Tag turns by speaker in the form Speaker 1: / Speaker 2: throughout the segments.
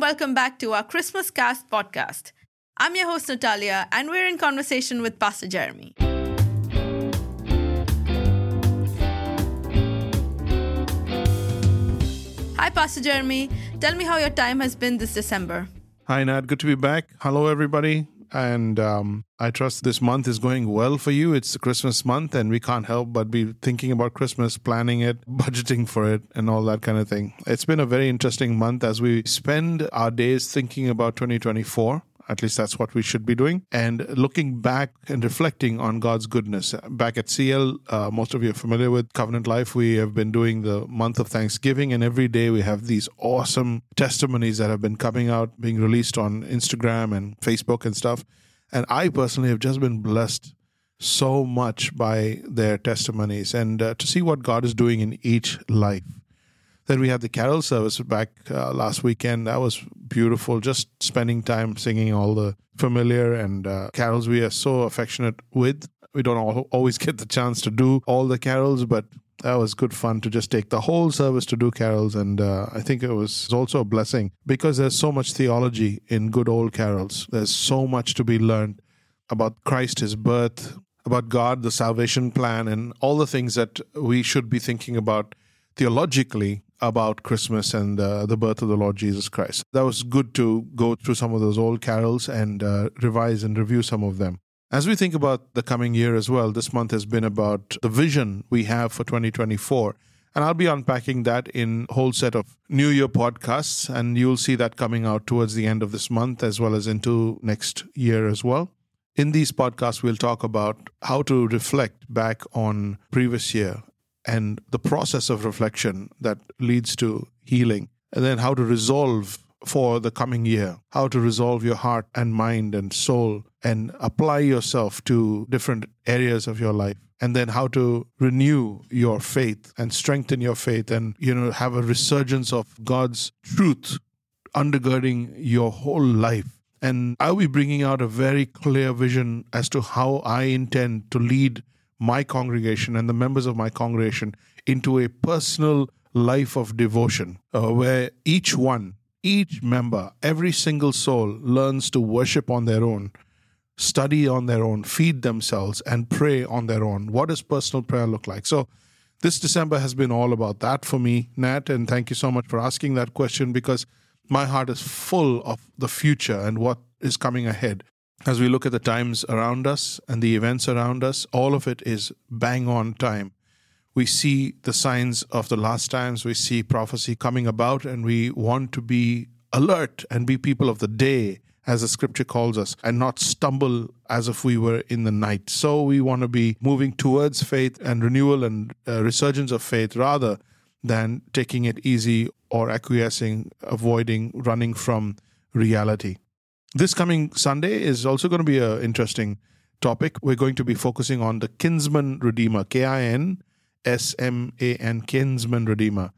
Speaker 1: welcome back to our Christmas Cast podcast. I'm your host, Natalia, and we're in conversation with Pastor Jeremy. Hi, Pastor Jeremy. Tell me how your time has been this December.
Speaker 2: Hi, Nat. Good to be back. Hello, everybody. And um, I trust this month is going well for you. It's Christmas month, and we can't help but be thinking about Christmas, planning it, budgeting for it, and all that kind of thing. It's been a very interesting month as we spend our days thinking about 2024 at least that's what we should be doing. And looking back and reflecting on God's goodness. Back at CL, uh, most of you are familiar with Covenant Life. We have been doing the month of Thanksgiving, and every day we have these awesome testimonies that have been coming out, being released on Instagram and Facebook and stuff. And I personally have just been blessed so much by their testimonies and uh, to see what God is doing in each life. Then we had the carol service back uh, last weekend. That was beautiful. Just spending time singing all the familiar and uh, carols we are so affectionate with. We don't all, always get the chance to do all the carols, but that was good fun to just take the whole service to do carols. And uh, I think it was also a blessing because there's so much theology in good old carols. There's so much to be learned about Christ, his birth, about God, the salvation plan, and all the things that we should be thinking about theologically about Christmas and uh, the birth of the Lord Jesus Christ. That was good to go through some of those old carols and uh, revise and review some of them. As we think about the coming year as well, this month has been about the vision we have for 2024. And I'll be unpacking that in a whole set of New Year podcasts, and you'll see that coming out towards the end of this month as well as into next year as well. In these podcasts, we'll talk about how to reflect back on previous year and the process of reflection that leads to healing, and then how to resolve for the coming year, how to resolve your heart and mind and soul and apply yourself to different areas of your life. And then how to renew your faith and strengthen your faith and you know have a resurgence of God's truth undergirding your whole life. And I'll be bringing out a very clear vision as to how I intend to lead my congregation and the members of my congregation into a personal life of devotion uh, where each one, each member, every single soul learns to worship on their own, study on their own, feed themselves, and pray on their own. What does personal prayer look like? So, this December has been all about that for me, Nat, and thank you so much for asking that question because my heart is full of the future and what is coming ahead as we look at the times around us and the events around us, all of it is bang on time. We see the signs of the last times, we see prophecy coming about, and we want to be alert and be people of the day, as the scripture calls us, and not stumble as if we were in the night. So we want to be moving towards faith and renewal and uh, resurgence of faith rather than taking it easy or acquiescing, avoiding, running from reality. This coming Sunday is also going to be an interesting topic. We're going to be focusing on the kinsman redeemer, K I N S M A N, kinsman redeemer.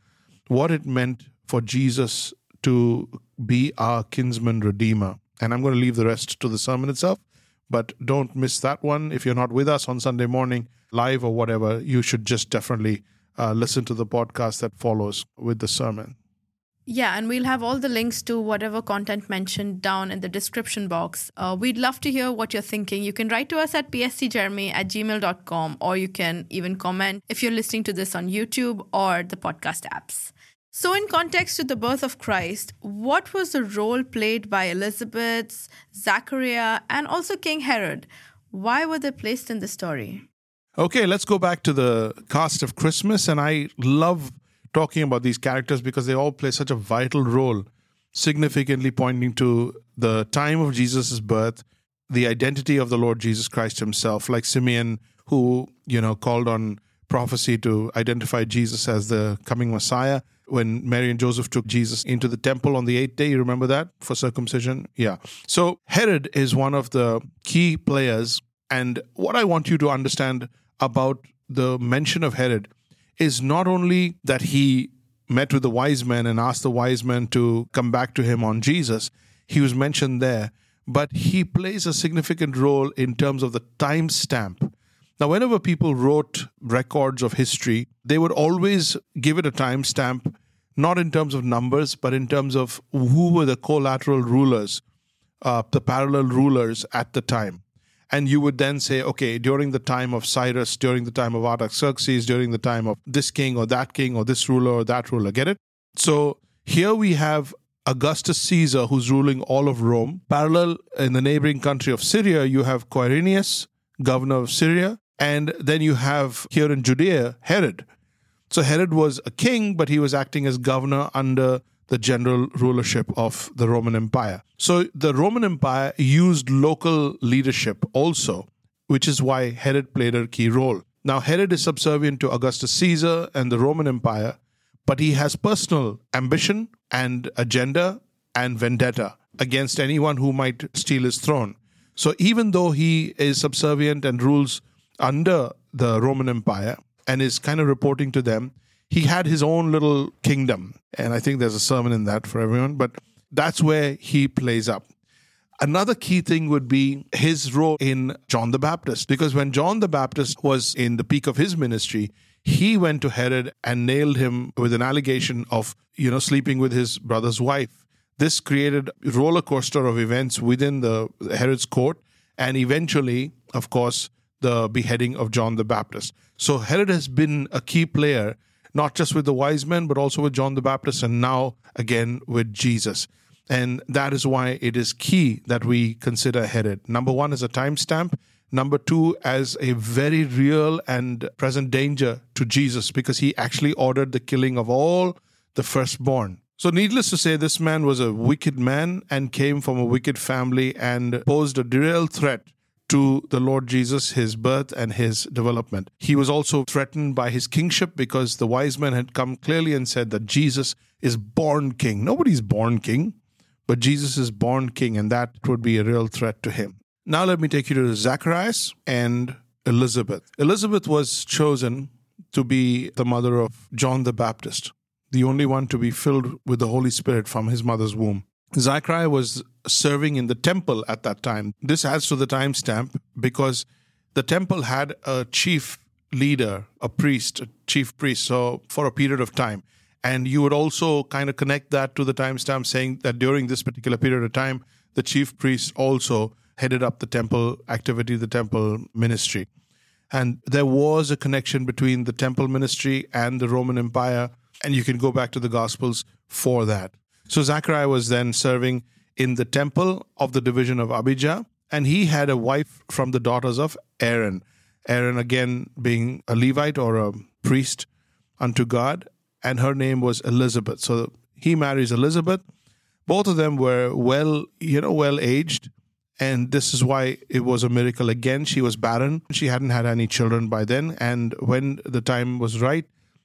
Speaker 2: What it meant for Jesus to be our kinsman redeemer. And I'm going to leave the rest to the sermon itself, but don't miss that one. If you're not with us on Sunday morning, live or whatever, you should just definitely uh, listen to the podcast that follows with the sermon.
Speaker 1: Yeah, and we'll have all the links to whatever content mentioned down in the description box. Uh, we'd love to hear what you're thinking. You can write to us at pscjeremy at gmail.com or you can even comment if you're listening to this on YouTube or the podcast apps. So, in context to the birth of Christ, what was the role played by Elizabeth, Zachariah, and also King Herod? Why were they placed in the story?
Speaker 2: Okay, let's go back to the cast of Christmas. And I love talking about these characters because they all play such a vital role, significantly pointing to the time of Jesus' birth, the identity of the Lord Jesus Christ himself, like Simeon, who, you know, called on prophecy to identify Jesus as the coming Messiah. When Mary and Joseph took Jesus into the temple on the eighth day, you remember that for circumcision? Yeah. So Herod is one of the key players. And what I want you to understand about the mention of Herod is not only that he met with the wise men and asked the wise men to come back to him on Jesus, he was mentioned there, but he plays a significant role in terms of the time stamp. Now, whenever people wrote records of history, they would always give it a time stamp not in terms of numbers, but in terms of who were the collateral rulers, uh, the parallel rulers at the time. And you would then say, okay, during the time of Cyrus, during the time of Artaxerxes, during the time of this king or that king or this ruler or that ruler, get it? So here we have Augustus Caesar, who's ruling all of Rome. Parallel in the neighboring country of Syria, you have Quirinius, governor of Syria. And then you have here in Judea, Herod. So Herod was a king, but he was acting as governor under the general rulership of the Roman Empire. So the Roman Empire used local leadership also, which is why Herod played a key role. Now, Herod is subservient to Augustus Caesar and the Roman Empire, but he has personal ambition and agenda and vendetta against anyone who might steal his throne. So even though he is subservient and rules under the Roman Empire and is kind of reporting to them, he had his own little kingdom. And I think there's a sermon in that for everyone, but that's where he plays up. Another key thing would be his role in John the Baptist, because when John the Baptist was in the peak of his ministry, he went to Herod and nailed him with an allegation of, you know, sleeping with his brother's wife. This created a roller coaster of events within the Herod's court, and eventually, of course, the beheading of John the Baptist. So Herod has been a key player, not just with the wise men, but also with John the Baptist, and now again with Jesus. And that is why it is key that we consider Herod. Number one is a timestamp. Number two, as a very real and present danger to Jesus, because he actually ordered the killing of all the firstborn. So, needless to say, this man was a wicked man and came from a wicked family and posed a real threat to the Lord Jesus, his birth and his development. He was also threatened by his kingship because the wise men had come clearly and said that Jesus is born king. Nobody's born king, but Jesus is born king, and that would be a real threat to him. Now, let me take you to Zacharias and Elizabeth. Elizabeth was chosen to be the mother of John the Baptist, the only one to be filled with the Holy Spirit from his mother's womb. Zachariah was serving in the temple at that time. This adds to the timestamp because the temple had a chief leader, a priest, a chief priest, so for a period of time. And you would also kind of connect that to the timestamp saying that during this particular period of time, the chief priest also headed up the temple activity, the temple ministry. And there was a connection between the temple ministry and the Roman Empire. And you can go back to the Gospels for that. So Zachariah was then serving in the temple of the division of Abijah, and he had a wife from the daughters of Aaron. Aaron, again, being a Levite or a priest unto God, and her name was Elizabeth. So he marries Elizabeth. Both of them were well, you know, well aged. And this is why it was a miracle again. She was barren. She hadn't had any children by then. And when the time was right,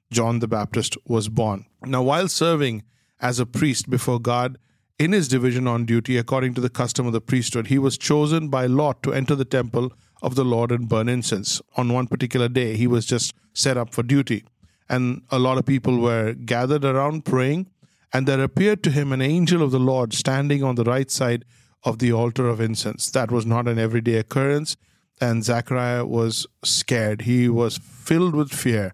Speaker 2: John the Baptist was born. Now, while serving as a priest before God, in his division on duty, according to the custom of the priesthood, he was chosen by lot to enter the temple of the Lord and burn incense. On one particular day, he was just set up for duty. And a lot of people were gathered around praying, and there appeared to him an angel of the Lord standing on the right side of the altar of incense. That was not an everyday occurrence, and Zechariah was scared. He was filled with fear,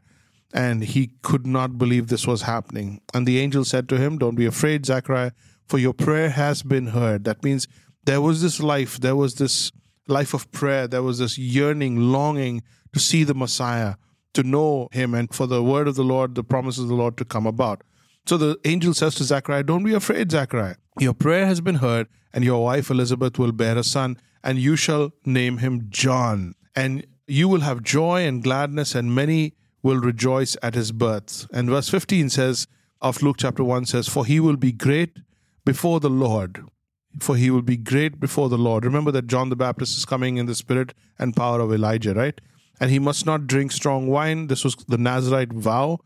Speaker 2: and he could not believe this was happening. And the angel said to him, Don't be afraid, Zechariah for your prayer has been heard. That means there was this life, there was this life of prayer, there was this yearning, longing to see the Messiah, to know him, and for the word of the Lord, the promises of the Lord to come about. So the angel says to Zechariah, Don't be afraid, Zechariah. Your prayer has been heard, and your wife Elizabeth will bear a son, and you shall name him John. And you will have joy and gladness, and many will rejoice at his birth. And verse 15 says, of Luke chapter 1 says, For he will be great before the Lord, for he will be great before the Lord. Remember that John the Baptist is coming in the spirit and power of Elijah, right? And he must not drink strong wine. This was the Nazarite vow.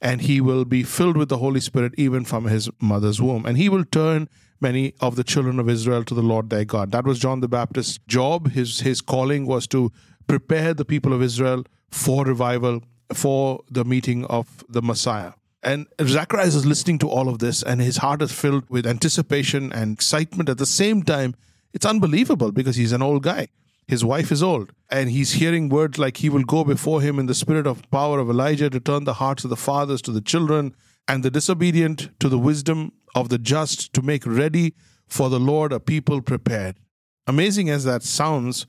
Speaker 2: And he will be filled with the Holy Spirit even from his mother's womb. And he will turn many of the children of Israel to the Lord their God. That was John the Baptist's job. His, his calling was to prepare the people of Israel for revival, for the meeting of the Messiah. And Zacharias is listening to all of this, and his heart is filled with anticipation and excitement. At the same time, it's unbelievable because he's an old guy. His wife is old, and he's hearing words like he will go before him in the spirit of power of Elijah to turn the hearts of the fathers to the children and the disobedient to the wisdom of the just to make ready for the Lord a people prepared. Amazing as that sounds,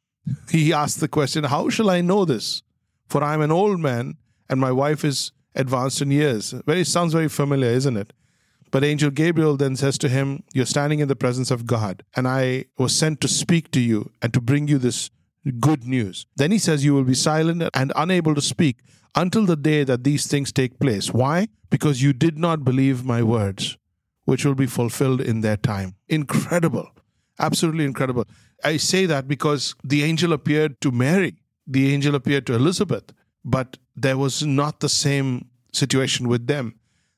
Speaker 2: he asks the question, How shall I know this? For I am an old man and my wife is advanced in years. Very sounds very familiar, isn't it? But Angel Gabriel then says to him, You're standing in the presence of God, and I was sent to speak to you and to bring you this good news. Then he says, You will be silent and unable to speak until the day that these things take place. Why? Because you did not believe my words, which will be fulfilled in their time. Incredible. Absolutely incredible. I say that because the angel appeared to Mary, the angel appeared to Elizabeth, but there was not the same situation with them.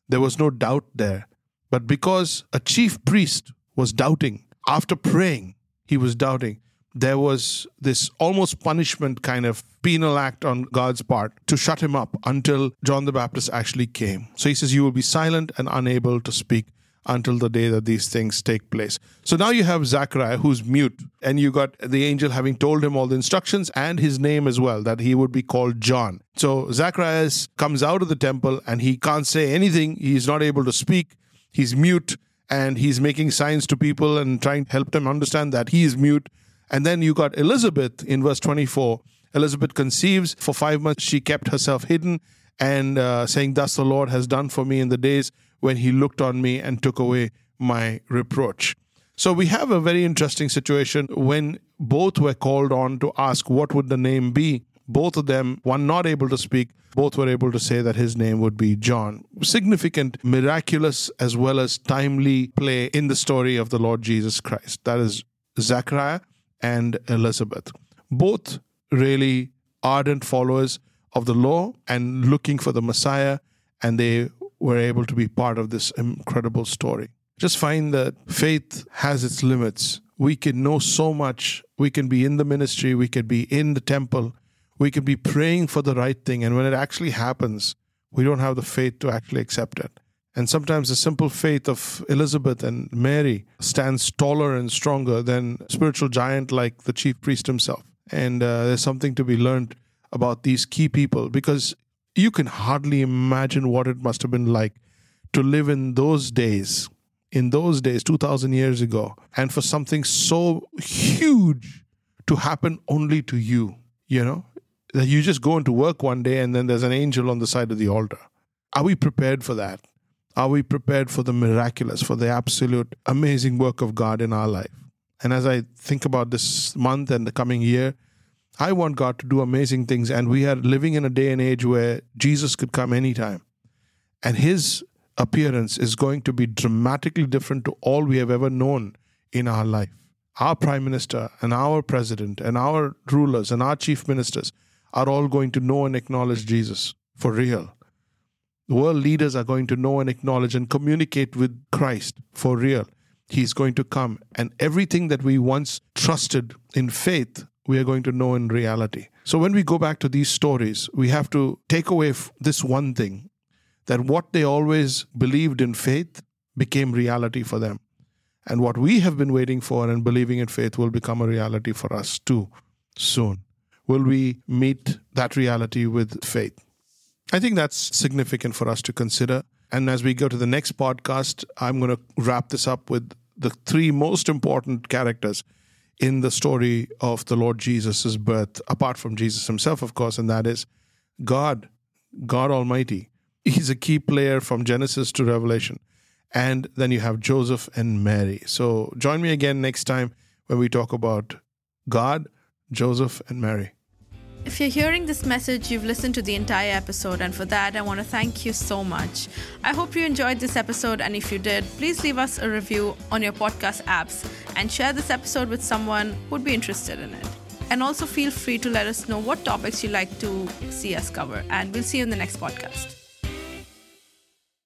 Speaker 2: There was no doubt there. But because a chief priest was doubting, after praying, he was doubting, there was this almost punishment kind of penal act on God's part to shut him up until John the Baptist actually came. So he says, You will be silent and unable to speak until the day that these things take place. So now you have Zachariah who's mute, and you got the angel having told him all the instructions and his name as well, that he would be called John. So Zacharias comes out of the temple and he can't say anything, he's not able to speak, he's mute, and he's making signs to people and trying to help them understand that he is mute. And then you got Elizabeth in verse 24. Elizabeth conceives. For five months, she kept herself hidden and uh, saying, Thus the Lord has done for me in the days when he looked on me and took away my reproach. So we have a very interesting situation when both were called on to ask what would the name be. Both of them, one not able to speak, both were able to say that his name would be John. Significant, miraculous, as well as timely play in the story of the Lord Jesus Christ. That is Zechariah and Elizabeth. Both really ardent followers of the law and looking for the Messiah, and they were able to be part of this incredible story. Just find that faith has its limits. We can know so much. We can be in the ministry, we can be in the temple, we can be praying for the right thing. And when it actually happens, we don't have the faith to actually accept it. And sometimes the simple faith of Elizabeth and Mary stands taller and stronger than spiritual giant like the chief priest himself. And uh, there's something to be learned about these key people because you can hardly imagine what it must have been like to live in those days, in those days, 2,000 years ago, and for something so huge to happen only to you, you know, that you just go into work one day and then there's an angel on the side of the altar. Are we prepared for that? Are we prepared for the miraculous, for the absolute amazing work of God in our life? And as I think about this month and the coming year, I want God to do amazing things. And we are living in a day and age where Jesus could come anytime. And his appearance is going to be dramatically different to all we have ever known in our life. Our prime minister and our president and our rulers and our chief ministers are all going to know and acknowledge Jesus for real. The world leaders are going to know and acknowledge and communicate with Christ for real. He's going to come, and everything that we once trusted in faith, we are going to know in reality. So, when we go back to these stories, we have to take away this one thing that what they always believed in faith became reality for them. And what we have been waiting for and believing in faith will become a reality for us too soon. Will we meet that reality with faith? I think that's significant for us to consider. And as we go to the next podcast, I'm going to wrap this up with the three most important characters in the story of the Lord Jesus' birth, apart from Jesus himself, of course, and that is God, God Almighty. He's a key player from Genesis to Revelation. And then you have Joseph and Mary. So join me again next time when we talk about God, Joseph, and Mary.
Speaker 1: If you're hearing this message, you've listened to the entire episode, and for that, I want to thank you so much. I hope you enjoyed this episode, and if you did, please leave us a review on your podcast apps and share this episode with someone who'd be interested in it. And also feel free to let us know what topics you'd like to see us cover, and we'll see you in the next podcast.